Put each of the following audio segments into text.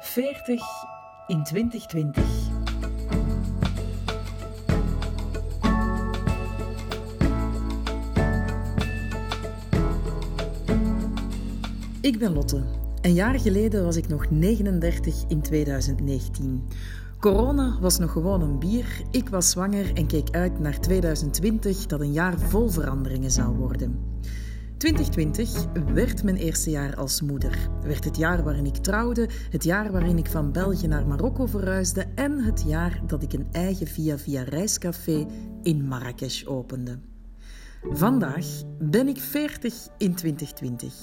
40 in 2020. Ik ben Lotte. Een jaar geleden was ik nog 39 in 2019. Corona was nog gewoon een bier, ik was zwanger en keek uit naar 2020 dat een jaar vol veranderingen zou worden. 2020 werd mijn eerste jaar als moeder. Werd het jaar waarin ik trouwde, het jaar waarin ik van België naar Marokko verhuisde en het jaar dat ik een eigen Via Via reiscafé in Marrakesh opende. Vandaag ben ik 40 in 2020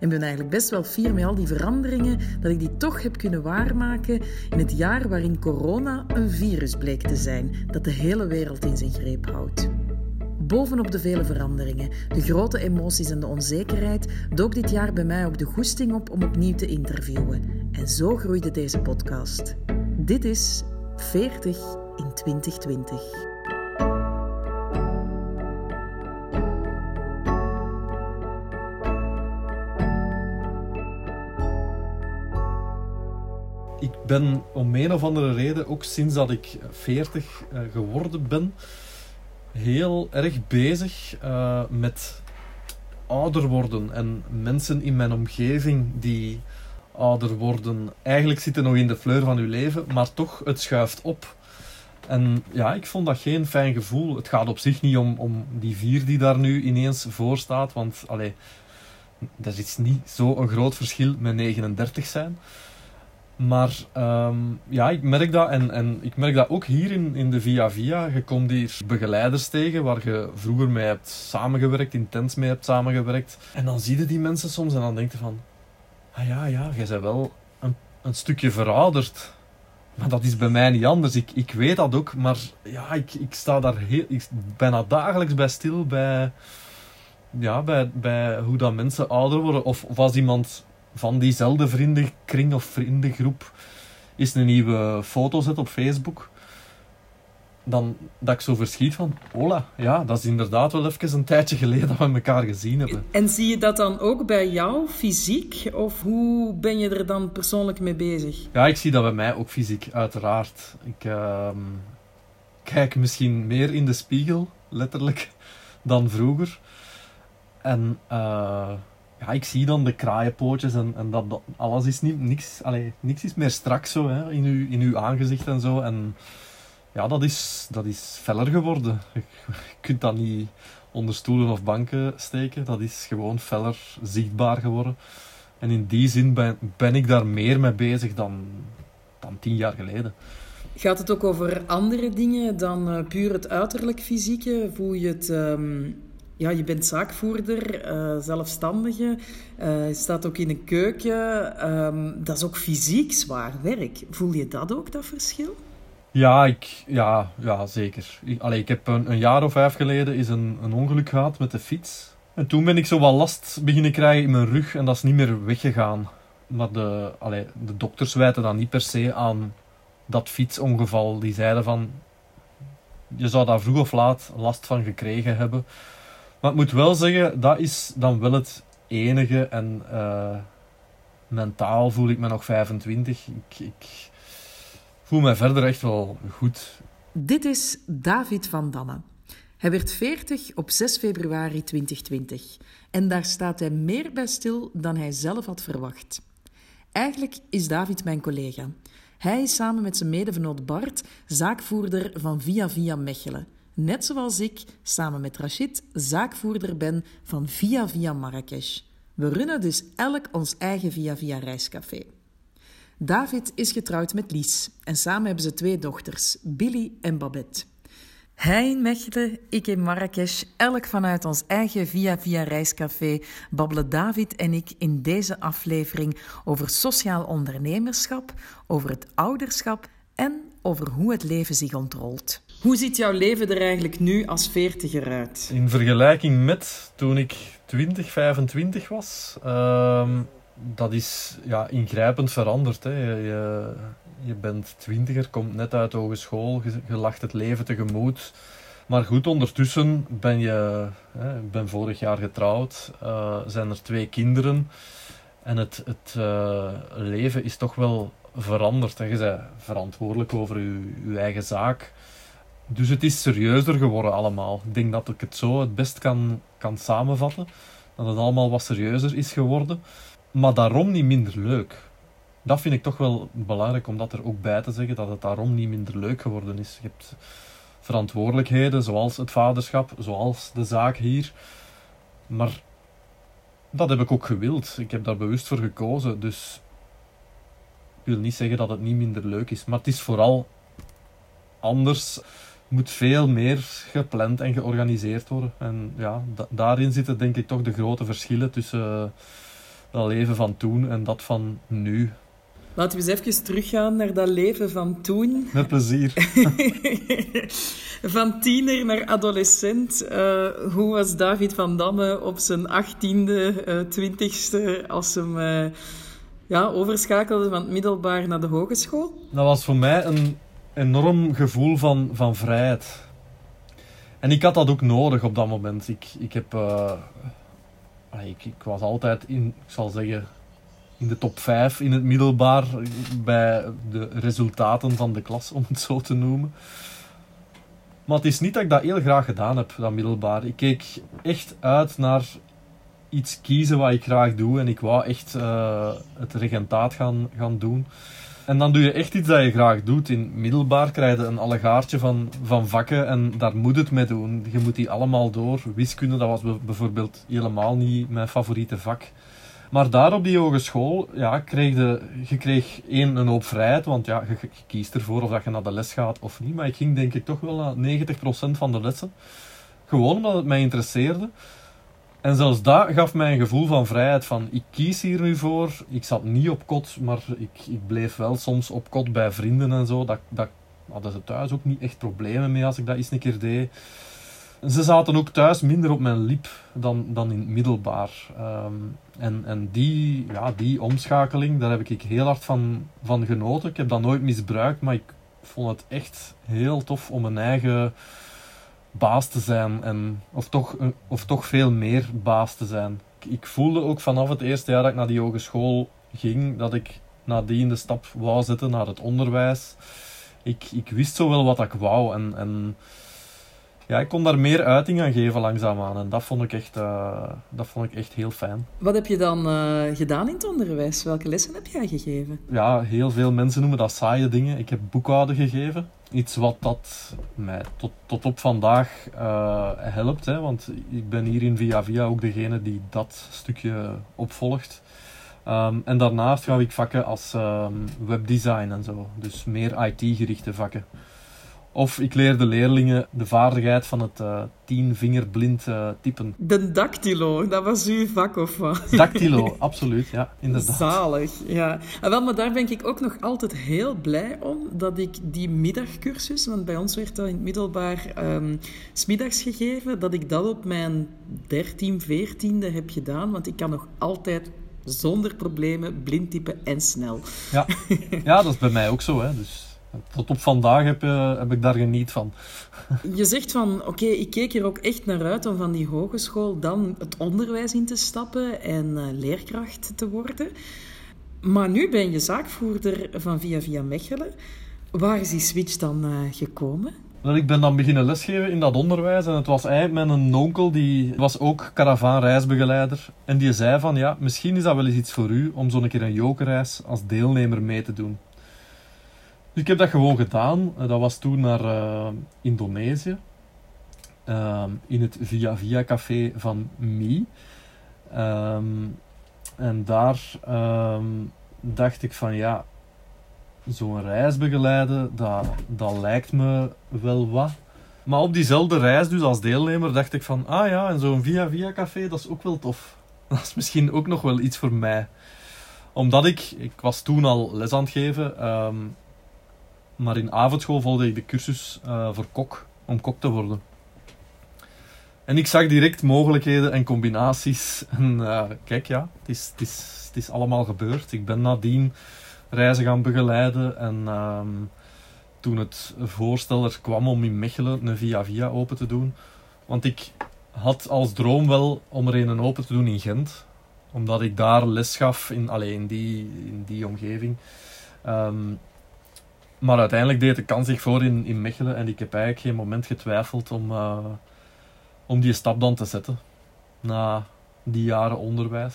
en ben eigenlijk best wel fier met al die veranderingen dat ik die toch heb kunnen waarmaken in het jaar waarin corona een virus bleek te zijn dat de hele wereld in zijn greep houdt. Bovenop de vele veranderingen, de grote emoties en de onzekerheid, dook dit jaar bij mij ook de goesting op om opnieuw te interviewen. En zo groeide deze podcast. Dit is 40 in 2020. Ik ben om een of andere reden, ook sinds dat ik 40 uh, geworden ben, heel erg bezig uh, met ouder worden en mensen in mijn omgeving die ouder worden. Eigenlijk zitten nog in de fleur van uw leven, maar toch, het schuift op. En ja, ik vond dat geen fijn gevoel. Het gaat op zich niet om, om die vier die daar nu ineens voor staat, want allee, er is niet zo'n groot verschil met 39 zijn. Maar um, ja, ik merk dat en, en ik merk dat ook hier in, in de Via Via. Je komt hier begeleiders tegen waar je vroeger mee hebt samengewerkt, intens mee hebt samengewerkt. En dan zie je die mensen soms en dan denk je van... Ah ja, ja, jij bent wel een, een stukje verouderd. Maar dat is bij mij niet anders. Ik, ik weet dat ook, maar ja, ik, ik sta daar heel, ik, bijna dagelijks bij stil bij, ja, bij, bij hoe dat mensen ouder worden. Of, of als iemand van diezelfde vriendenkring of vriendengroep is een nieuwe foto zet op Facebook, dan dat ik zo verschiet van, hola, ja, dat is inderdaad wel even een tijdje geleden dat we elkaar gezien hebben. En zie je dat dan ook bij jou, fysiek? Of hoe ben je er dan persoonlijk mee bezig? Ja, ik zie dat bij mij ook fysiek, uiteraard. Ik uh, kijk misschien meer in de spiegel, letterlijk, dan vroeger. En... Uh, ja, ik zie dan de kraaienpootjes en, en dat, alles is niet, niks, allee, niks is meer strak zo hè, in, uw, in uw aangezicht en zo. En ja, dat is, dat is feller geworden. Je, kunt dat niet onder stoelen of banken steken. Dat is gewoon feller zichtbaar geworden. En in die zin ben, ben ik daar meer mee bezig dan, dan tien jaar geleden. Gaat het ook over andere dingen dan uh, puur het uiterlijk fysieke? Voel je het... Um ja, je bent zaakvoerder, uh, zelfstandige. Uh, je staat ook in een keuken. Um, dat is ook fysiek zwaar werk. Voel je dat ook, dat verschil? Ja, ik, ja, ja zeker. Ik, ik heb een, een, jaar of vijf geleden is een, een ongeluk gehad met de fiets. En toen ben ik zo wat last beginnen krijgen in mijn rug en dat is niet meer weggegaan. Maar de, allee, de dokters wijten dan niet per se aan dat fietsongeval. Die zeiden van, je zou daar vroeg of laat last van gekregen hebben. Maar ik moet wel zeggen, dat is dan wel het enige. En uh, mentaal voel ik me nog 25. Ik, ik voel me verder echt wel goed. Dit is David van Damme. Hij werd 40 op 6 februari 2020 en daar staat hij meer bij stil dan hij zelf had verwacht. Eigenlijk is David mijn collega. Hij is samen met zijn medevenoot Bart zaakvoerder van Via Via Mechelen, net zoals ik samen met Rachid zaakvoerder ben van Via Via Marrakesh. We runnen dus elk ons eigen Via Via reiscafé. David is getrouwd met Lies en samen hebben ze twee dochters, Billy en Babette. Hij in Mechelen, ik in Marrakesh, elk vanuit ons eigen Via Via reiscafé, babbelen David en ik in deze aflevering over sociaal ondernemerschap, over het ouderschap en over hoe het leven zich ontrolt. Hoe ziet jouw leven er eigenlijk nu als veertiger uit? In vergelijking met toen ik 20, 25 was, uh, dat is ja, ingrijpend veranderd. Hè. Je, je, bent twintiger, komt net uit de hogeschool, je, lacht het leven tegemoet. Maar goed, ondertussen ben je, hè, ben vorig jaar getrouwd, uh, zijn er twee kinderen. En het, het uh, leven is toch wel veranderd. Je bent verantwoordelijk over je eigen zaak. Dus het is serieuzer geworden allemaal. Ik denk dat ik het zo het best kan, kan samenvatten. Dat het allemaal wat serieuzer is geworden. Maar daarom niet minder leuk. Dat vind ik toch wel belangrijk om dat er ook bij te zeggen. Dat het daarom niet minder leuk geworden is. Je hebt verantwoordelijkheden zoals het vaderschap, zoals de zaak hier. Maar dat heb ik ook gewild. Ik heb daar bewust voor gekozen. Dus ik wil niet zeggen dat het niet minder leuk is. Maar het is vooral anders. Moet veel meer gepland en georganiseerd worden. En ja, daarin zitten denk ik toch de grote verschillen tussen uh, dat leven van toen en dat van nu. Laten we eens even teruggaan naar dat leven van toen. Met plezier. van tiener naar adolescent. Uh, hoe was David van Damme op zijn achttiende, uh, twintigste, als hem uh, ja, overschakelde van het middelbaar naar de hogeschool? Dat was voor mij een enorm gevoel van, van vrijheid. En ik had dat ook nodig op dat moment. Ik, ik, heb, ik, ik was altijd in, ik zal zeggen, in de top 5 in het middelbaar bij de resultaten van de klas, om het zo te noemen. Maar het is niet dat ik dat heel graag gedaan heb, dat middelbaar. Ik keek echt uit naar iets kiezen wat ik graag doe en ik wou echt uh, het regentaat gaan, gaan doen. En dan doe je echt iets dat je graag doet. In middelbaar krijg je een allegaartje van, van vakken en daar moet het mee doen. Je moet die allemaal door. Wiskunde, dat was bijvoorbeeld helemaal niet mijn favoriete vak. Maar daar op die hogeschool, ja, kreeg de, je kreeg één, een hoop vrijheid, want ja, je, kiest ervoor of dat je naar de les gaat of niet. Maar ik ging denk ik toch wel naar 90% van de lessen. Gewoon omdat het mij interesseerde. En zelfs dat gaf mij een gevoel van vrijheid, van ik kies hier nu voor. Ik zat niet op kot, maar ik, ik bleef wel soms op kot bij vrienden en zo. Dat, dat hadden ze thuis ook niet echt problemen mee als ik dat eens een keer deed. Ze zaten ook thuis minder op mijn lip dan, dan in het middelbaar. Ehm, en en die, ja, die omschakeling, daar heb ik heel hard van, van genoten. Ik heb dat nooit misbruikt, maar ik vond het echt heel tof om een eigen baas te zijn. En, of, toch, of toch veel meer baas te zijn. Ik, ik voelde ook vanaf het eerste jaar dat ik naar die hogeschool ging, dat ik nadien de stap wou zetten naar het onderwijs. Ik, ik wist zo wel wat ik wou. En, en ja, ik kon daar meer uiting aan geven langzaamaan. En dat vond ik echt, uh, dat vond ik echt heel fijn. Wat heb je dan uh, gedaan in het onderwijs? Welke lessen heb jij gegeven? Ja, heel veel mensen noemen dat saaie dingen. Ik heb boekhouden gegeven. Iets wat dat mij tot, tot op vandaag uh, helpt. Hè, want ik ben hier in Via Via ook degene die dat stukje opvolgt. Um, en daarnaast ga ik vakken als um, webdesign en zo. Dus meer IT-gerichte vakken. Of ik leer de leerlingen de vaardigheid van het uh, tienvingerblind uh, typen. De dactylo, dat was uw vak of wat? Dactylo, absoluut, ja, inderdaad. Zalig, ja. En ah, wel, maar daar ben ik ook nog altijd heel blij om, dat ik die middagcursus, want bij ons werd dat in het middelbaar um, smiddags gegeven, dat ik dat op mijn 13, 14e heb gedaan, want ik kan nog altijd zonder problemen blind typen en snel. Ja, ja dat is bij mij ook zo, hè, dus... Tot op vandaag heb, uh, heb ik daar geniet van. Je zegt van, oké, ik keek er ook echt naar uit om van die hogeschool dan het onderwijs in te stappen en uh, leerkracht te worden. Maar nu ben je zaakvoerder van Via Via Mechelen. Waar is die switch dan uh, gekomen? Ik ben dan beginnen lesgeven in dat onderwijs en het was eigenlijk mijn onkel, die was ook caravan-reisbegeleider. En die zei van, ja, misschien is dat wel eens iets voor u om zo'n keer een jokerreis als deelnemer mee te doen. Dus ik heb dat gewoon gedaan. Eh, dat was toen naar uh, Indonesië. Uh, in het Via Via Café van Mi. Um, en daar um, dacht ik van ja, zo'n reis begeleiden, dat, dat lijkt me wel wat. Maar op diezelfde reis, dus als deelnemer, dacht ik van ah ja, en zo'n Via Via Café, dat is ook wel tof. Dat is misschien ook nog wel iets voor mij. Omdat ik, ik was toen al les aan het geven. Maar in avondschool volgde ik de cursus uh, voor kok, om kok te worden. En ik zag direct mogelijkheden en combinaties. En uh, kijk, ja, het is, het, is, het is allemaal gebeurd. Ik ben nadien reizen gaan begeleiden. En uh, toen het voorstel er kwam om in Mechelen een Via Via open te doen. Want ik had als droom wel om er een open te doen in Gent. Omdat ik daar les gaf in, alleen in, die, in die omgeving. Ehm, maar uiteindelijk deed de kans zich voor in, in Mechelen en ik heb eigenlijk geen moment getwijfeld om, uh, om die stap dan te zetten. Na die jaren onderwijs.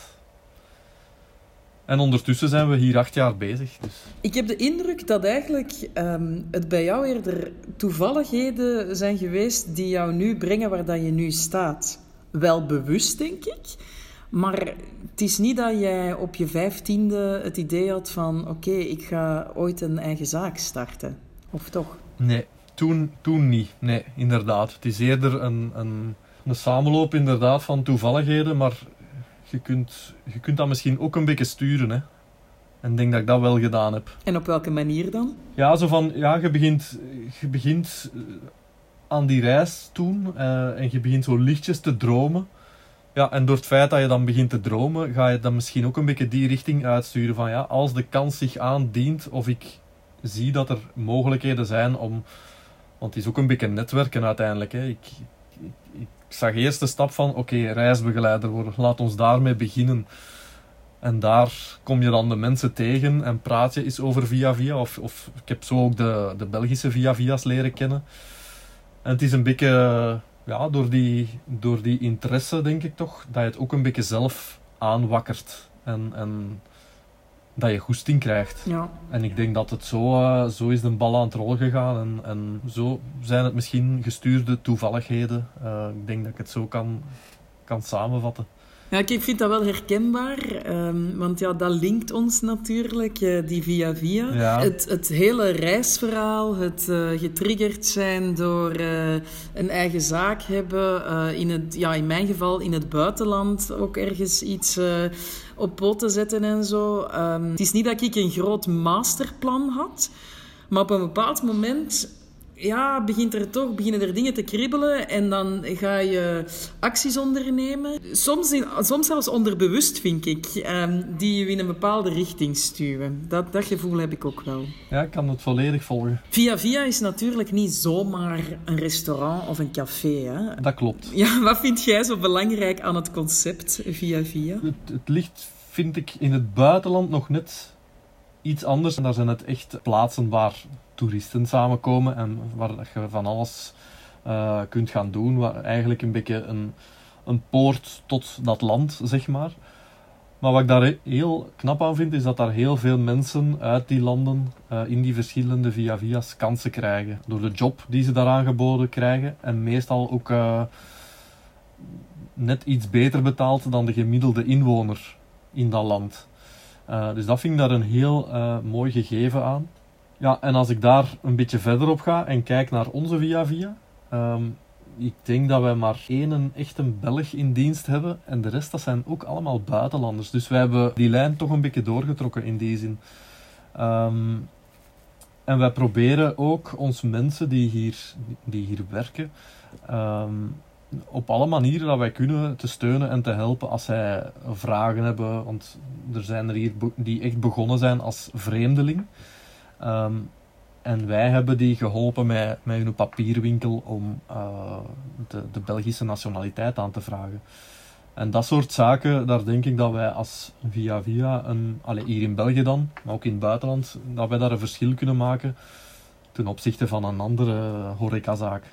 En ondertussen zijn we hier acht jaar bezig. Dus. Ik heb de indruk dat eigenlijk um, het bij jou eerder toevalligheden zijn geweest die jou nu brengen waar dat je nu staat. Wel bewust, denk ik. Maar het is niet dat jij op je vijftiende het idee had van... Oké, ik ga ooit een eigen zaak starten. Of toch? Nee, toen, toen niet. Nee, inderdaad. Het is eerder een, een, een samenloop inderdaad van toevalligheden. Maar je kunt, je kunt dat misschien ook een beetje sturen. Hè. En ik denk dat ik dat wel gedaan heb. En op welke manier dan? Ja, zo van... Ja, je begint... Je begint eh, aan die reis toen. Uh, en je begint zo lichtjes te dromen. Ja, en door het feit dat je dan begint te dromen, ga je dan misschien ook een beetje die richting uitsturen van ja, als de kans zich aandient of ik zie dat er mogelijkheden zijn om, want het is ook een beetje netwerken uiteindelijk. Hè. Ik, ik, ik zag eerst de stap van oké, reisbegeleider worden, laat ons daarmee beginnen. En daar kom je dan de mensen tegen en praat je eens over via via. Of, of ik heb zo ook de, de Belgische via via's leren kennen. En het is een beetje ja, door, die, door die interesse, denk ik toch, dat je het ook een beetje zelf aanwakkert. En, en dat je goesting krijgt. Ja. En ik denk dat het zo, uh, zo is de bal aan het rollen gegaan. En, en zo zijn het misschien gestuurde toevalligheden. Uh, ik denk dat ik het zo kan, kan samenvatten. Ja, ik vind dat wel herkenbaar, um, want ja, dat linkt ons natuurlijk, uh, die via via. Ja. Het, het hele reisverhaal, het uh, getriggerd zijn door uh, een eigen zaak hebben, in, het, ja, in mijn geval in het buitenland ook ergens iets op poten zetten en zo. Um, het is niet dat ik een groot masterplan had, maar op een bepaald moment ja, begint er toch, beginnen er dingen te kribbelen en dan ga je acties ondernemen. Soms, in, soms zelfs onderbewust, vind ik, um, die je in een bepaalde richting stuwen. Dat, dat gevoel heb ik ook wel. Ja, ik kan het volledig volgen. Via Via is natuurlijk niet zomaar een restaurant of een café. Hè? Dat klopt. Ja, wat vind jij zo belangrijk aan het concept Via Via? Het, het ligt, vind ik, in het buitenland nog net iets anders. En daar zijn het echt plaatsen waar toeristen samenkomen en waar je van alles uh, kunt gaan doen. Waar eigenlijk een beetje een, een poort tot dat land, zeg maar. Maar wat ik daar heel knap aan vind, is dat daar heel veel mensen uit die landen uh, in die verschillende via-via's kansen krijgen. Door de job die ze daar aangeboden krijgen. En meestal ook uh, net iets beter betaald dan de gemiddelde inwoner in dat land. Dus dat vind ik daar een heel mooi gegeven aan. Ja, en als ik daar een beetje verder op ga en kijk naar onze Via Via, um, ik denk dat wij maar één echte Belg in dienst hebben en de rest dat zijn ook allemaal buitenlanders. Dus wij hebben die lijn toch een beetje doorgetrokken in die zin. Um, en wij proberen ook ons mensen die hier, die hier werken, um, op alle manieren dat wij kunnen te steunen en te helpen als zij vragen hebben. Want er zijn er hier die echt begonnen zijn als vreemdeling. Um, en wij hebben die geholpen met, met hun papierwinkel om uh, de, de Belgische nationaliteit aan te vragen. En dat soort zaken, daar denk ik dat wij als via via, een, allez, hier in België dan, maar ook in het buitenland, dat wij daar een verschil kunnen maken ten opzichte van een andere horecazaak.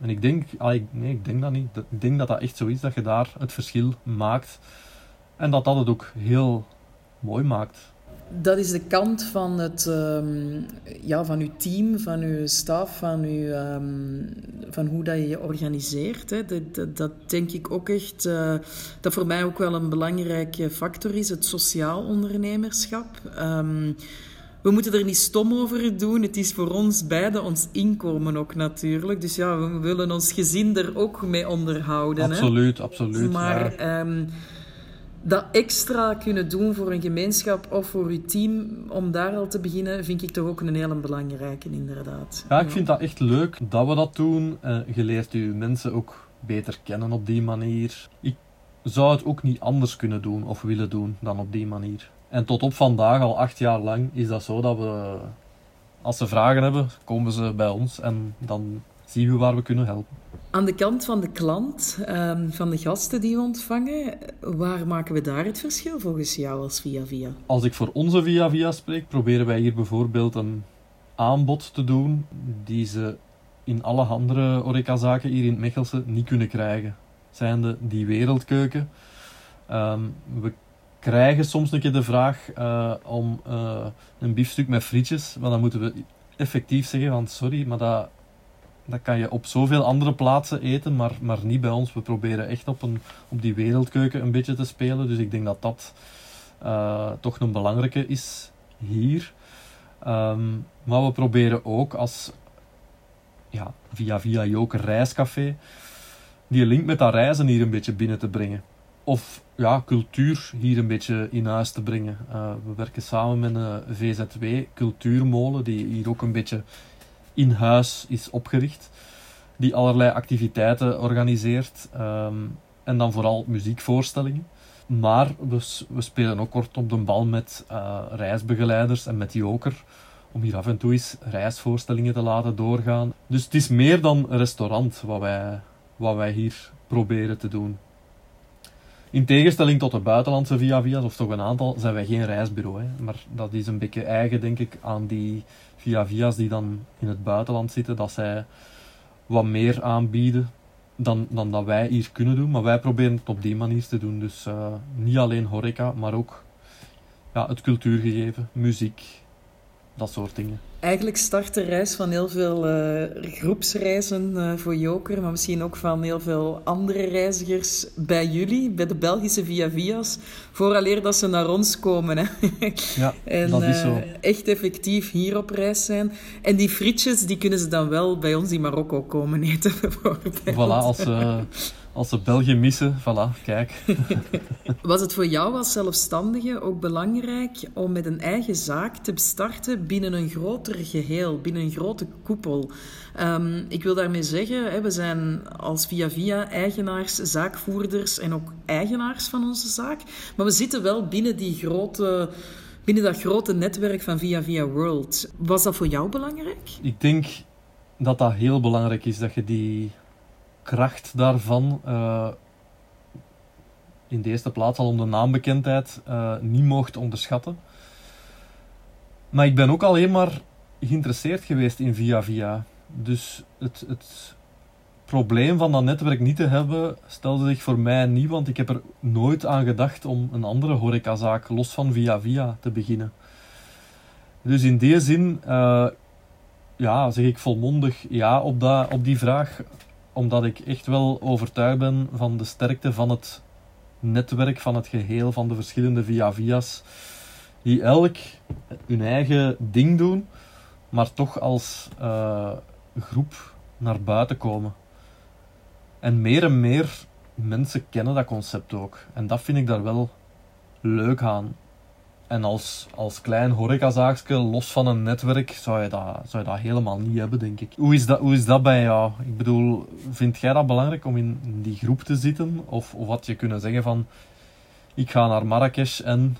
En ik denk, nee, ik denk dat niet. Ik denk dat dat echt zo is, dat je daar het verschil maakt. En dat dat het ook heel mooi maakt dat is de kant van, het, um, ja, van uw team, van uw staf, van, uw, um, van hoe dat je je organiseert. Hè. Dat, dat, dat, denk ik ook echt, uh, dat voor mij ook wel een belangrijke factor is, het sociaal ondernemerschap. Um, we moeten er niet stom over doen. Het is voor ons beiden ons inkomen ook natuurlijk. Dus ja, we willen ons gezin er ook mee onderhouden. Absoluut, hè. absoluut. Maar... Ja dat extra kunnen doen voor een gemeenschap of voor je team, om daar al te beginnen, vind ik toch ook een hele belangrijke, inderdaad. Ja, ik vind dat echt leuk dat we dat doen. Uh, je leert je mensen ook beter kennen op die manier. Ik zou het ook niet anders kunnen doen of willen doen dan op die manier. En tot op vandaag, al acht jaar lang, is dat zo dat we, als ze vragen hebben, komen ze bij ons en dan zien we waar we kunnen helpen. Aan de kant van de klant, ehm, van de gasten die we ontvangen, waar maken we daar het verschil volgens jou als Via Via? Als ik voor onze Via Via spreek, proberen wij hier bijvoorbeeld een aanbod te doen die ze in alle andere horecazaken hier in het Mechelse niet kunnen krijgen. Zijnde die wereldkeuken. Ehm, we krijgen soms een keer de vraag uh, om uh, een biefstuk met frietjes, maar dan moeten we effectief zeggen van sorry, maar dat, dat kan je op zoveel andere plaatsen eten, maar, maar niet bij ons. We proberen echt op, een, op die wereldkeuken een beetje te spelen, dus ik denk dat dat uh, toch een belangrijke is hier. Um, maar we proberen ook als ja, via via Joker Reiscafé die link met dat reizen hier een beetje binnen te brengen. Of ja, cultuur hier een beetje in huis te brengen. Uh, we werken samen met een VZW, Cultuurmolen, die hier ook een beetje in huis is opgericht. Die allerlei activiteiten organiseert. Um, en dan vooral muziekvoorstellingen. Maar we, we, spelen ook kort op de bal met uh, reisbegeleiders en met Joker. Om hier af en toe eens reisvoorstellingen te laten doorgaan. Dus het is meer dan een restaurant wat wij, wat wij hier proberen te doen. In tegenstelling tot de buitenlandse Via Via's, of toch een aantal, zijn wij geen reisbureau. Hè. Maar dat is een beetje eigen, denk ik, aan die Via Via's die dan in het buitenland zitten. Dat zij wat meer aanbieden dan, dan dat wij hier kunnen doen. Maar wij proberen het op die manier te doen. Dus uh, niet alleen horeca, maar ook ja, het cultuurgegeven, muziek, dat soort dingen. Eigenlijk start de reis van heel veel uh, groepsreizen uh, voor Joker, maar misschien ook van heel veel andere reizigers bij jullie, bij de Belgische Via Via's, vooraleer dat ze naar ons komen. Hè. Ja, en, dat is zo. Uh, echt effectief hier op reis zijn. En die frietjes, die kunnen ze dan wel bij ons in Marokko komen eten, bijvoorbeeld. Voilà, als als ze België missen, voilà, kijk. Was het voor jou als zelfstandige ook belangrijk om met een eigen zaak te starten binnen een groter geheel, binnen een grote koepel? Um, ik wil daarmee zeggen, hè, we zijn als Via Via eigenaars, zaakvoerders en ook eigenaars van onze zaak. Maar we zitten wel binnen die grote binnen dat grote netwerk van Via Via World. Was dat voor jou belangrijk? Ik denk dat dat heel belangrijk is, dat je die kracht daarvan uh, in de eerste plaats al om de naambekendheid uh, niet mocht onderschatten. Maar ik ben ook alleen maar geïnteresseerd geweest in Via Via. Dus het, het probleem van dat netwerk niet te hebben stelde zich voor mij niet, want ik heb er nooit aan gedacht om een andere horecazaak los van Via Via te beginnen. Dus in die zin uh, ja, zeg ik volmondig ja op, dat, op die vraag omdat ik echt wel overtuigd ben van de sterkte van het netwerk, van het geheel, van de verschillende via-via's, die elk hun eigen ding doen, maar toch als uh, groep naar buiten komen. En meer en meer mensen kennen dat concept ook. En dat vind ik daar wel leuk aan. En als, als klein horecazaakje, los van een netwerk, zou je, dat, zou je dat helemaal niet hebben, denk ik. Hoe is dat, hoe is dat bij jou? Ik bedoel, vind jij dat belangrijk om in, die groep te zitten? Of, of had je kunnen zeggen van, ik ga naar Marrakesh en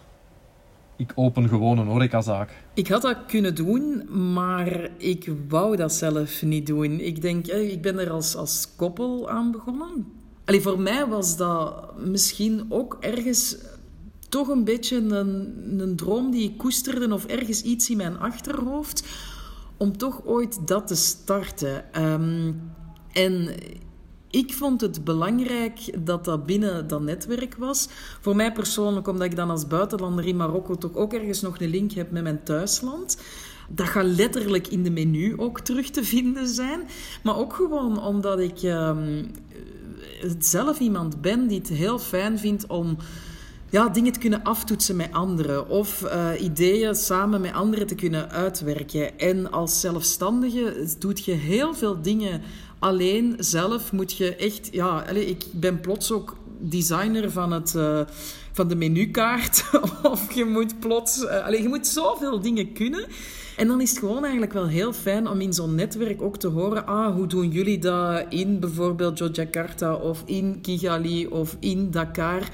ik open gewoon een horecazaak? Ik had dat kunnen doen, maar ik wou dat zelf niet doen. Ik denk, ik ben er als, als koppel aan begonnen. Allee, voor mij was dat misschien ook ergens toch een beetje een, een droom die ik koesterde of ergens iets in mijn achterhoofd om toch ooit dat te starten. Um, en ik vond het belangrijk dat dat binnen dat netwerk was. Voor mij persoonlijk, omdat ik dan als buitenlander in Marokko toch ook ergens nog een link heb met mijn thuisland. Dat gaat letterlijk in de menu ook terug te vinden zijn. Maar ook gewoon omdat ik um, zelf iemand ben die het heel fijn vindt om ja, dingen te kunnen aftoetsen met anderen of uh, ideeën samen met anderen te kunnen uitwerken. En als zelfstandige doet je heel veel dingen alleen zelf. Moet je echt, ja, ik ben plots ook designer van, het, uh, van de menukaart. of je moet plots, uh, allez, je moet zoveel dingen kunnen. En dan is het gewoon eigenlijk wel heel fijn om in zo'n netwerk ook te horen, ah, hoe doen jullie dat in bijvoorbeeld Yogyakarta of in Kigali of in Dakar.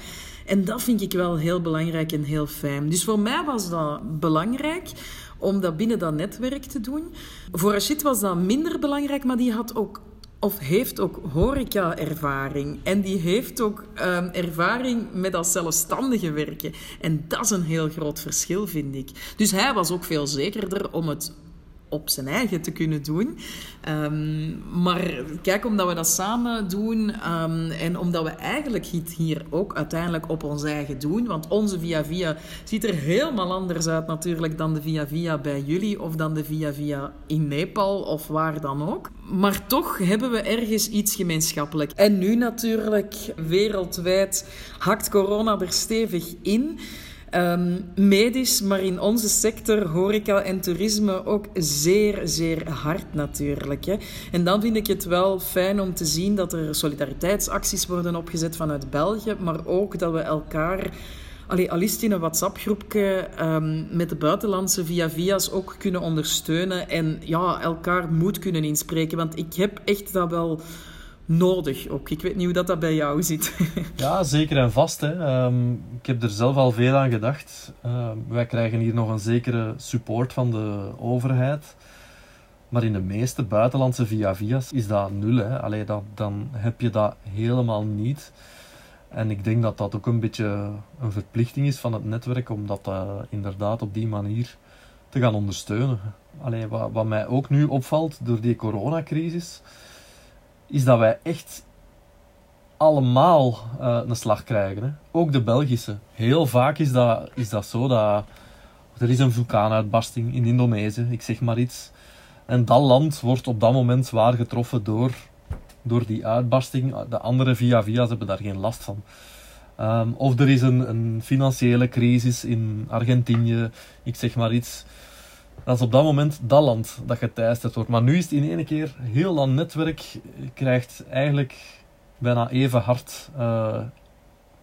En dat vind ik wel heel belangrijk en heel fijn. Dus voor mij was dat belangrijk om dat binnen dat netwerk te doen. Voor Rashid was dat minder belangrijk, maar die had ook of heeft ook horeca-ervaring. En die heeft ook um, ervaring met als zelfstandige werken. En dat is een heel groot verschil, vind ik. Dus hij was ook veel zekerder om het op zijn eigen te kunnen doen. Um, maar kijk, omdat we dat samen doen um, en omdat we eigenlijk het hier ook uiteindelijk op ons eigen doen, want onze Via Via ziet er helemaal anders uit natuurlijk dan de Via Via bij jullie of dan de Via Via in Nepal of waar dan ook. Maar toch hebben we ergens iets gemeenschappelijk. En nu natuurlijk, wereldwijd hakt corona er stevig in. Um, medisch, maar in onze sector, horeca en toerisme, ook zeer, zeer hard natuurlijk. Hè. En dan vind ik het wel fijn om te zien dat er solidariteitsacties worden opgezet vanuit België, maar ook dat we elkaar... Allee, al is in een WhatsApp-groepje um, met de buitenlandse via-via's ook kunnen ondersteunen en ja, elkaar moed kunnen inspreken. Want ik heb echt dat wel nodig ook. Ik weet niet hoe dat, dat bij jou zit. ja, zeker en vast. Hè. Um, ik heb er zelf al veel aan gedacht. Um, wij krijgen hier nog een zekere support van de overheid. Maar in de meeste buitenlandse via-via's is dat nul. Hè. Allee, dat, dan heb je dat helemaal niet. En ik denk dat dat ook een beetje een verplichting is van het netwerk om dat uh, inderdaad op die manier te gaan ondersteunen. Allee, wat, wat mij ook nu opvalt door die coronacrisis is dat wij echt allemaal uh, een slag krijgen. Hè. Ook de Belgische. Heel vaak is dat, is dat zo dat er is een vulkaanuitbarsting in Indonesië, ik zeg maar iets. En dat land wordt op dat moment zwaar getroffen door, door die uitbarsting. De andere via-via's hebben daar geen last van. Um, of er is een, een financiële crisis in Argentinië, ik zeg maar iets dat is op dat moment dat land dat geteisterd wordt. Maar nu is het in één keer, heel dat netwerk krijgt eigenlijk bijna even hard, uh,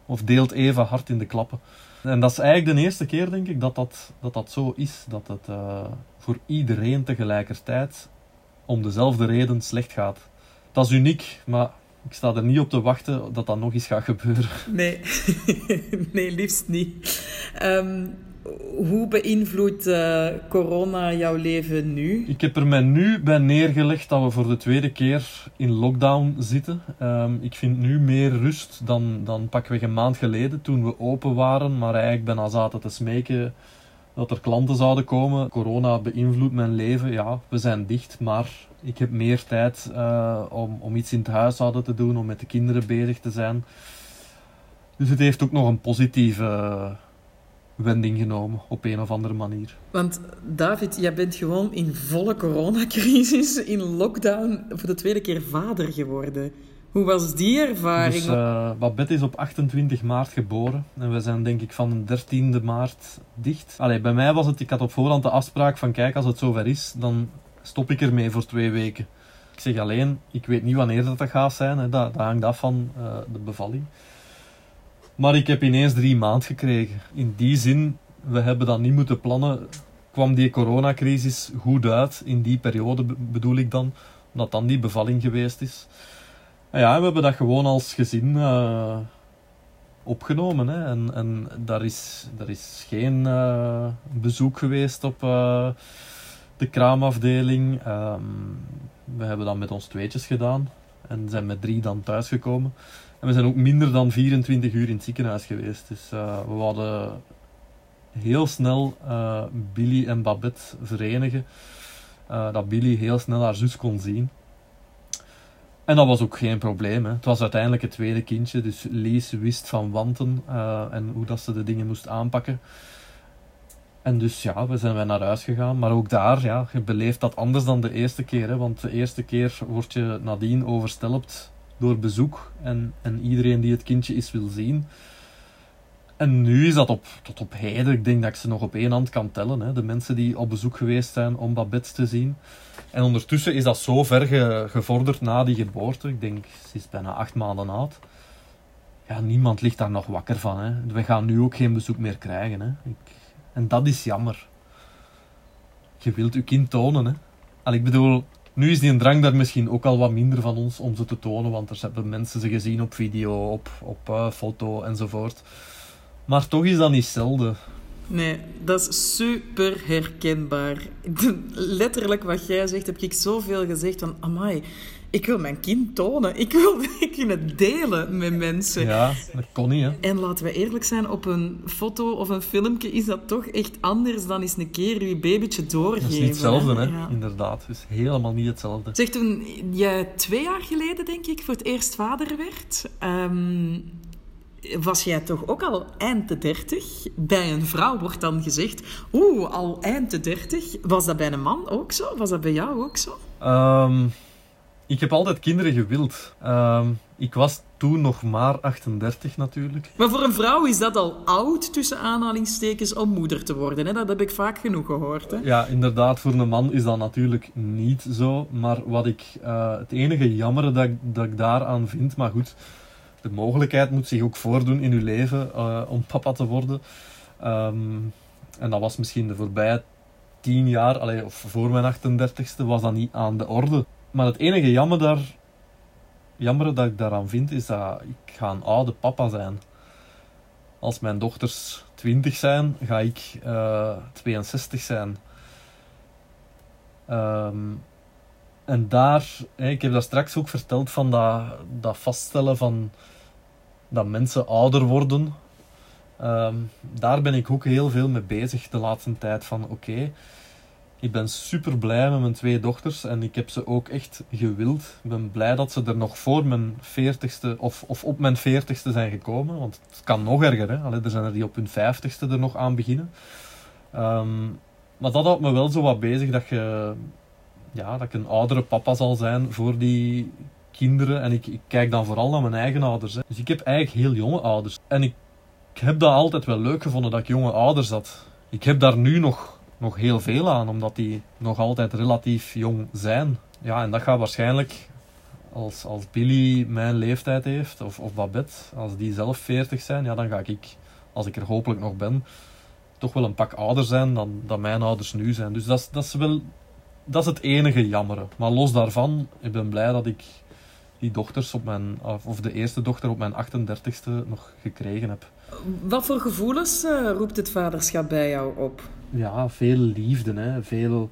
of deelt even hard in de klappen. En dat is eigenlijk de eerste keer, denk ik, dat dat, dat, dat zo is. Dat het uh, voor iedereen tegelijkertijd om dezelfde reden slecht gaat. Dat is uniek, maar ik sta er niet op te wachten dat dat nog eens gaat gebeuren. Nee, nee liefst niet. Um, hoe beïnvloedt uh, corona jouw leven nu? Ik heb er mij nu bij neergelegd dat we voor de tweede keer in lockdown zitten. Um, ik vind nu meer rust dan, dan pakweg een maand geleden toen we open waren. Maar eigenlijk bijna zaten te smeken dat er klanten zouden komen. Corona beïnvloedt mijn leven. Ja, we zijn dicht, maar ik heb meer tijd uh, om, om iets in het huishouden te doen, om met de kinderen bezig te zijn. Dus het heeft ook nog een positieve wending genomen op een of andere manier. Want David, jij bent gewoon in volle coronacrisis, in lockdown, voor de tweede keer vader geworden. Hoe was die ervaring? Dus, uh, Babette is op 28 maart geboren. En we zijn denk ik van de 13e maart dicht. Allee, bij mij was het, ik had op voorhand de afspraak van kijk, als het zover is, dan stop ik ermee voor twee weken. Ik zeg alleen, ik weet niet wanneer dat, dat gaat zijn. Hè. Dat, dat hangt af van uh, de bevalling. Maar ik heb ineens drie maand gekregen. In die zin, we hebben dat niet moeten plannen. Kwam die coronacrisis goed uit in die periode, bedoel ik dan. Omdat dan die bevalling geweest is. En ja, we hebben dat gewoon als gezin uh, opgenomen. Hè. En, en daar, is, daar is geen uh, bezoek geweest op uh, de kraamafdeling. Um, we hebben dat met ons tweetjes gedaan. En zijn met drie dan thuisgekomen. En we zijn ook minder dan 24 uur in het ziekenhuis geweest. Dus uh, we hadden heel snel uh, Billy en Babette verenigen. Uh, dat Billy heel snel haar zus kon zien. En dat was ook geen probleem. Hè. Het was uiteindelijk het tweede kindje, dus Lies wist van wanten en hoe dat ze de dingen moest aanpakken. En dus ja, we zijn wij naar huis gegaan. Maar ook daar, ja, je beleeft dat anders dan de eerste keer. Hè, want de eerste keer word je nadien overstelpt door bezoek en, en iedereen die het kindje is wil zien. En nu is dat op, tot op heden, ik denk dat ik ze nog op één hand kan tellen, hè, de mensen die op bezoek geweest zijn om Babette te zien. En ondertussen is dat zo ver gevorderd na die geboorte, ik denk ze is bijna acht maanden oud. Ja, niemand ligt daar nog wakker van. Hè. We gaan nu ook geen bezoek meer krijgen. Hè. Ik, en dat is jammer. Je wilt je kind tonen. Hè. Al, ik bedoel, nu is die drang daar misschien ook al wat minder van ons om ze te tonen, want er hebben mensen ze gezien op video, op, op uh, foto enzovoort. Maar toch is dat niet zelden. Nee, dat is super herkenbaar. Letterlijk wat jij zegt, heb ik zoveel gezegd van, amai, ik wil mijn kind tonen. Ik wil ik wil het delen met mensen. Ja, dat kon niet, hè. En laten we eerlijk zijn, op een foto of een filmpje is dat toch echt anders dan eens een keer je babytje doorgeven. Dat is niet hetzelfde, hè. Ja. Inderdaad. Het is helemaal niet hetzelfde. Zeg, toen je twee jaar geleden, denk ik, voor het eerst vader werd, ehm, was jij toch ook al eind de dertig? Bij een vrouw wordt dan gezegd, oeh, al eind de dertig. Was dat bij een man ook zo? Was dat bij jou ook zo? Ehm, ik heb altijd kinderen gewild. Ehm, ik was toen nog maar 38 natuurlijk. Maar voor een vrouw is dat al oud, tussen aanhalingstekens, om moeder te worden. Hè? Dat heb ik vaak genoeg gehoord. Hè? Ja, inderdaad, voor een man is dat natuurlijk niet zo. Maar wat ik, eh, het enige jammere dat, ik- dat ik daaraan vind, maar goed, de mogelijkheid moet zich ook voordoen in uw leven eh, om papa te worden. Ehm, en dat was misschien de voorbije tien jaar, allee, of voor mijn 38ste, was dat niet aan de orde. Maar het enige jammer, daar, jammer dat ik daaraan vind, is dat ik ga een oude papa zijn. Als mijn dochters 20 zijn, ga ik eh 62 zijn. Ehm, en daar, ik heb daar straks ook verteld van dat, dat vaststellen van dat mensen ouder worden. Ehm, daar ben ik ook heel veel mee bezig de laatste tijd. Van oké, ik ben super blij met mijn twee dochters en ik heb ze ook echt gewild. Ik ben blij dat ze er nog voor mijn 40ste of, of op mijn 40ste zijn gekomen. Want het kan nog erger. Hè? Er zijn er die op hun 50ste er nog aan beginnen. Ehm, maar dat houdt me wel zo wat bezig dat, je, ja, dat ik een oudere papa zal zijn voor die kinderen. En ik, ik kijk dan vooral naar mijn eigen ouders. Hè. Dus ik heb eigenlijk heel jonge ouders. En ik, ik heb dat altijd wel leuk gevonden dat ik jonge ouders had. Ik heb daar nu nog, nog heel veel aan, omdat die nog altijd relatief jong zijn. Ja, en dat gaat waarschijnlijk, als, als Billy mijn leeftijd heeft, of, of Babette, als die zelf 40 zijn, ja, dan ga ik, als ik er hopelijk nog ben, toch wel een pak ouder zijn dan, dan mijn ouders nu zijn. Dus dat is, dat is wel dat is het enige jammere. Maar los daarvan, ik ben blij dat ik die dochters op mijn, of de eerste dochter op mijn 38ste nog gekregen heb. Wat voor gevoelens eh, roept het vaderschap bij jou op? Ja, veel liefde, hè. veel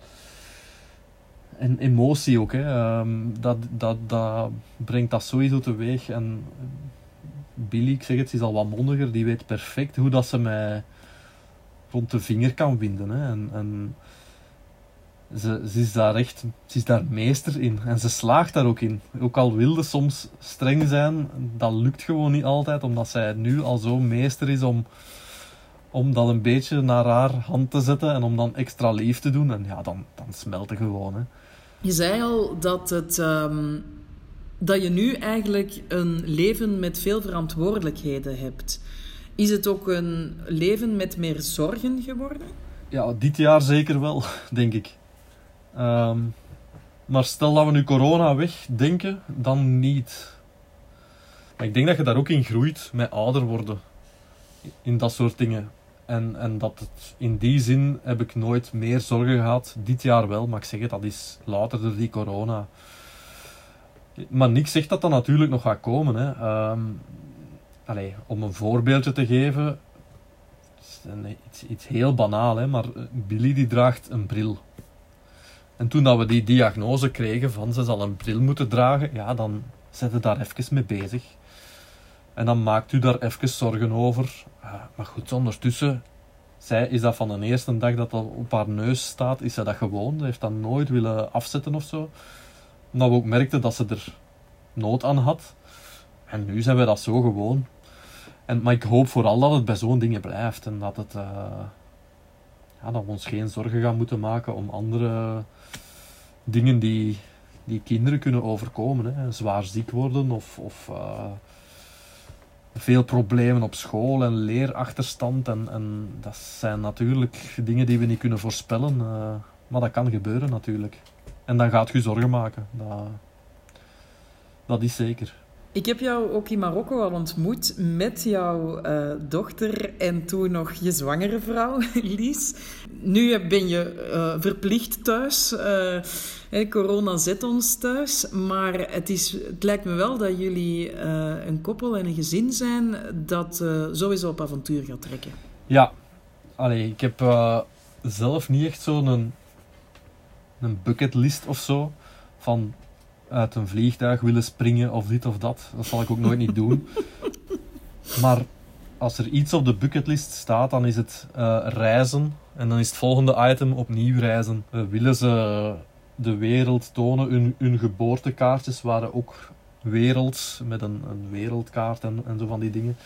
en emotie ook. Hè. Ehm, dat, dat, dat brengt dat sowieso teweeg. En Billy, ik zeg het, is al wat mondiger, die weet perfect hoe dat ze mij rond de vinger kan winden. Hè. En, en ze, ze, is daar echt, ze is daar meester in. En ze slaagt daar ook in. Ook al wilde soms streng zijn, dat lukt gewoon niet altijd, omdat zij nu al zo meester is om, om dat een beetje naar haar hand te zetten en om dan extra lief te doen. En ja, dan, dan smelt het gewoon. Hè. Je zei al dat, het, ehm, dat je nu eigenlijk een leven met veel verantwoordelijkheden hebt. Is het ook een leven met meer zorgen geworden? Ja, dit jaar zeker wel, denk ik. Ehm, maar stel dat we nu corona wegdenken, dan niet. Maar ik denk dat je daar ook in groeit met ouder worden. In dat soort dingen. En, en dat het, in die zin heb ik nooit meer zorgen gehad. Dit jaar wel, maar ik zeg het, dat is later door die corona. Maar niks zegt dat dat natuurlijk nog gaat komen. Hè. Allee, om een voorbeeldje te geven, is iets, iets heel banaal, hè, maar eh, Billy die draagt een bril. En toen dat we die diagnose kregen van ze zal een bril moeten dragen, ja, dan zet je daar even mee bezig. En dan maakt u daar even zorgen over. Ah, maar goed, ondertussen, zij is dat van de eerste dag dat dat op haar neus staat, is zij dat gewoon. Ze heeft dat nooit willen afzetten of zo. Omdat we ook merkten dat ze er nood aan had. En nu zijn we dat zo gewoon. En, maar ik hoop vooral dat het bij zo'n dingen blijft. En dat, het, eh, ja, dat we ons geen zorgen gaan moeten maken om andere dingen die, die kinderen kunnen overkomen. Hè. Zwaar ziek worden of, of eh, veel problemen op school en leerachterstand. En, en dat zijn natuurlijk dingen die we niet kunnen voorspellen. eh, maar dat kan gebeuren natuurlijk. En dan gaat je zorgen maken. Dat, dat is zeker. Ik heb jou ook in Marokko al ontmoet met jouw eh, dochter en toen nog je zwangere vrouw, Lies. Nu ben je eh, verplicht thuis. eh, corona zet ons thuis. Maar het, is, het lijkt me wel dat jullie een koppel en een gezin zijn dat sowieso op avontuur gaat trekken. Ja, allee, ik heb zelf niet echt zo'n een bucketlist of zo van uit een vliegtuig willen springen of dit of dat. Dat zal ik ook nooit niet doen. Maar als er iets op de bucketlist staat, dan is het eh, reizen. En dan is het volgende item opnieuw reizen. We willen ze de wereld tonen. Hun, geboortekaartjes waren ook werelds, met een, een wereldkaart en, en zo van die dingen.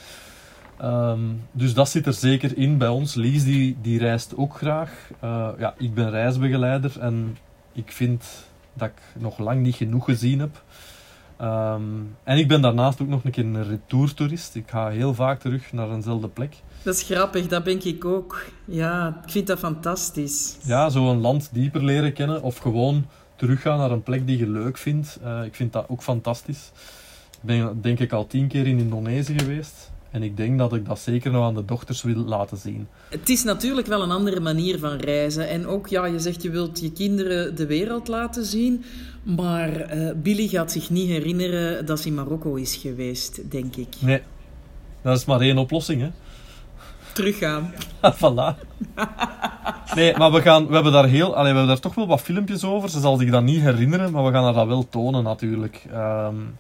Ehm, dus dat zit er zeker in bij ons. Lies die, die reist ook graag. Uh, ja, ik ben reisbegeleider en ik vind dat ik nog lang niet genoeg gezien heb. Um, en ik ben daarnaast ook nog een keer een retourtoerist. Ik ga heel vaak terug naar eenzelfde plek. Dat is grappig, dat ben ik ook. Ja, ik vind dat fantastisch. Ja, zo een land dieper leren kennen of gewoon teruggaan naar een plek die je leuk vindt. Uh, ik vind dat ook fantastisch. Ik ben denk ik al tien keer in Indonesië geweest. En ik denk dat ik dat zeker nog aan de dochters wil laten zien. Het is natuurlijk wel een andere manier van reizen. En ook, ja, je zegt je wilt je kinderen de wereld laten zien. Maar uh, Billy gaat zich niet herinneren dat ze in Marokko is geweest, denk ik. Nee, dat is maar één oplossing, hè. Teruggaan. voilà. Nee, maar we, gaan, we, hebben daar heel, allee, we hebben daar toch wel wat filmpjes over. Ze zal zich dat niet herinneren, maar we gaan haar dat wel tonen natuurlijk. Um,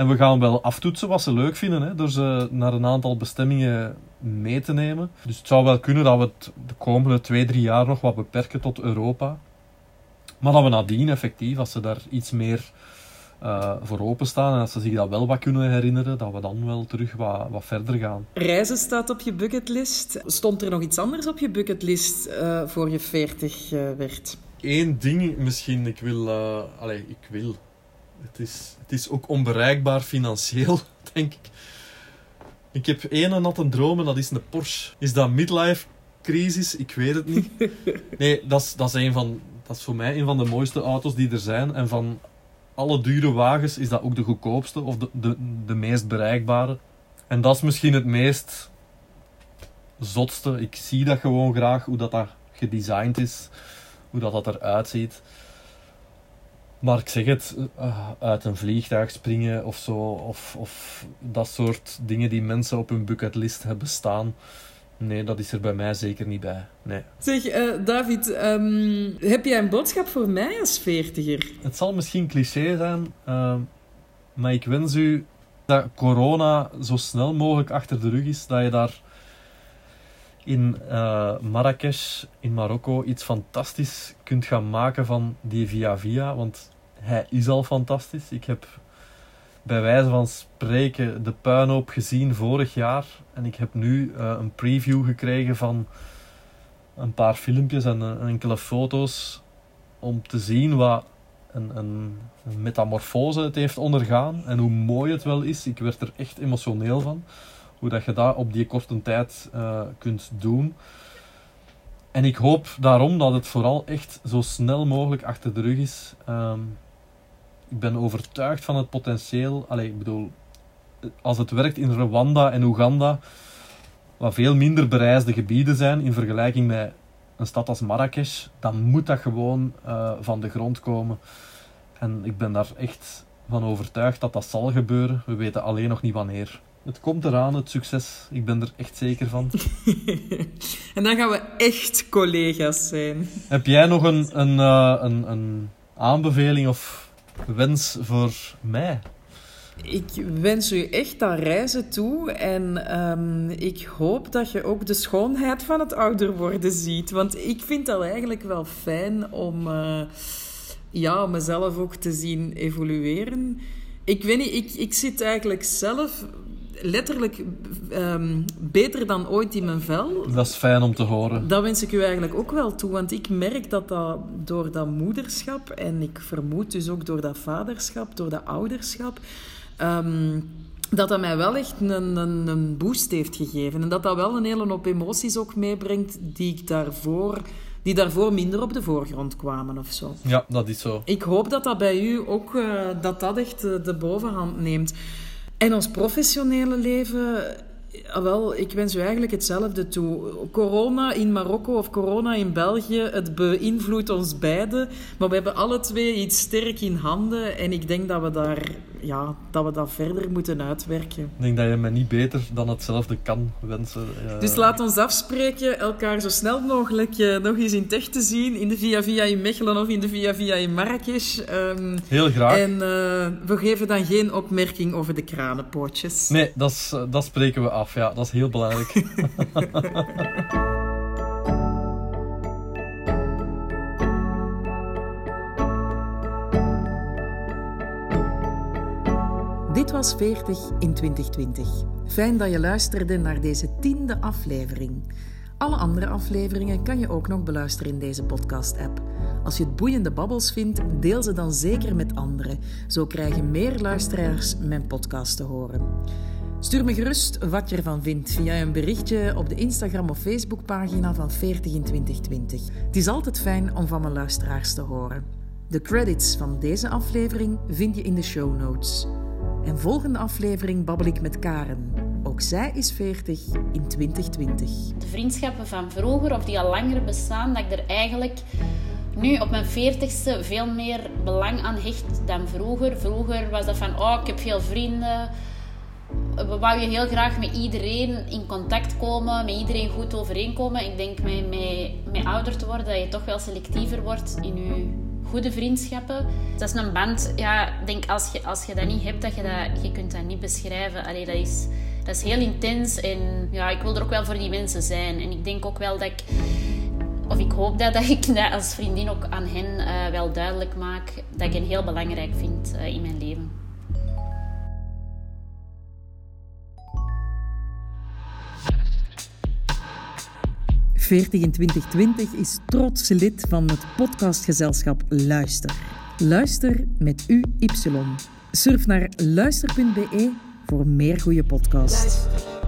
en we gaan wel aftoetsen wat ze leuk vinden, hè, door ze naar een aantal bestemmingen mee te nemen. Dus het zou wel kunnen dat we het de komende twee, drie jaar nog wat beperken tot Europa. Maar dat we nadien effectief, als ze daar iets meer uh, voor openstaan en als ze zich dat wel wat kunnen herinneren, dat we dan wel terug wat, wat verder gaan. Reizen staat op je bucketlist. Stond er nog iets anders op je bucketlist uh, voor je 40 uh, werd? Eén ding misschien, ik wil... allez, ik wil het is, het is ook onbereikbaar financieel, denk ik. Ik heb één natte droom en dat is een Porsche. Is dat midlife crisis? Ik weet het niet. Nee, dat is, dat is, een van, dat is voor mij een van de mooiste auto's die er zijn. En van alle dure wagens is dat ook de goedkoopste of de, de, de meest bereikbare. En dat is misschien het meest zotste. Ik zie dat gewoon graag, hoe dat, dat gedesigned is. Hoe dat, dat eruit ziet. Maar ik zeg het, uh, uit een vliegtuig springen of zo, of, of dat soort dingen die mensen op hun bucketlist hebben staan. Nee, dat is er bij mij zeker niet bij. Nee. Zeg, uh, David, um, heb jij een boodschap voor mij als veertiger? Het zal misschien cliché zijn, uh, maar ik wens u dat corona zo snel mogelijk achter de rug is, dat je daar in uh, Marrakesh, in Marokko, iets fantastisch kunt gaan maken van die Via Via. Want hij is al fantastisch. Ik heb bij wijze van spreken de puinhoop gezien vorig jaar. En ik heb nu uh, een preview gekregen van een paar filmpjes en uh, enkele foto's. Om te zien wat een, een metamorfose het heeft ondergaan. En hoe mooi het wel is. Ik werd er echt emotioneel van hoe dat je dat op die korte tijd uh, kunt doen. En ik hoop daarom dat het vooral echt zo snel mogelijk achter de rug is. Um, ik ben overtuigd van het potentieel. Allee, ik bedoel, als het werkt in Rwanda en Oeganda, wat veel minder bereisde gebieden zijn in vergelijking met een stad als Marrakesh, dan moet dat gewoon uh, van de grond komen. En ik ben daar echt van overtuigd dat dat zal gebeuren. We weten alleen nog niet wanneer. Het komt eraan, het succes. Ik ben er echt zeker van. en dan gaan we echt collega's zijn. Heb jij nog een, een, uh, een, een aanbeveling of wens voor mij? Ik wens u echt dat reizen toe en um, ik hoop dat je ook de schoonheid van het ouder worden ziet. Want ik vind dat eigenlijk wel fijn om, uh, ja, mezelf ook te zien evolueren. Ik weet niet, ik, ik zit eigenlijk zelf letterlijk um, beter dan ooit in mijn vel. Dat is fijn om te horen. Dat wens ik u eigenlijk ook wel toe, want ik merk dat dat door dat moederschap en ik vermoed dus ook door dat vaderschap, door dat ouderschap. Um, dat dat mij wel echt een, een, een, boost heeft gegeven. En dat dat wel een hele hoop emoties ook meebrengt die ik daarvoor, die daarvoor minder op de voorgrond kwamen of zo. Ja, dat is zo. Ik hoop dat dat bij u ook, uh, dat dat echt de bovenhand neemt. En ons professionele leven, ah, wel, ik wens u eigenlijk hetzelfde toe. Corona in Marokko of corona in België, het beïnvloedt ons beiden. Maar we hebben alle twee iets sterk in handen. En ik denk dat we daar ja, dat we dat verder moeten uitwerken. Ik denk dat je me niet beter dan hetzelfde kan wensen. Uh... Dus laat ons afspreken elkaar zo snel mogelijk uh, nog eens in tech te zien. In de Via Via in Mechelen of in de Via Via in Marrakesh. Um, Heel graag. En uh, we geven dan geen opmerking over de kranenpootjes. Nee, dat, is, dat spreken we af. Ja, dat is heel belangrijk. Was 40 in 2020. Fijn dat je luisterde naar deze tiende aflevering. Alle andere afleveringen kan je ook nog beluisteren in deze podcast-app. Als je het boeiende babbels vindt, deel ze dan zeker met anderen. Zo krijgen meer luisteraars mijn podcast te horen. Stuur me gerust wat je ervan vindt via een berichtje op de Instagram of Facebookpagina van 40 in 2020. Het is altijd fijn om van mijn luisteraars te horen. De credits van deze aflevering vind je in de show notes. En volgende aflevering babbel ik met Karen. Ook zij is 40 in 2020. De vriendschappen van vroeger, of die al langer bestaan, dat ik er eigenlijk nu op mijn 40ste veel meer belang aan hecht dan vroeger. Vroeger was dat van, oh, ik heb veel vrienden. We wou je heel graag met iedereen in contact komen, met iedereen goed overeenkomen. Ik denk met, met, met ouder te worden dat je toch wel selectiever wordt in je goede vriendschappen. Dat is een band, ja, denk als je, als je dat niet hebt, dat je, dat, je kunt dat niet beschrijven. Allee, dat, is, dat is heel intens en ja, ik wil er ook wel voor die mensen zijn. En ik denk ook wel dat ik, of ik hoop dat, dat ik dat als vriendin ook aan hen uh, wel duidelijk maak, dat ik hen heel belangrijk vind uh, in mijn leven. 40 in 2020 is trots lid van het podcastgezelschap Luister. Luister met UY. Surf naar luister.be voor meer goede podcasts.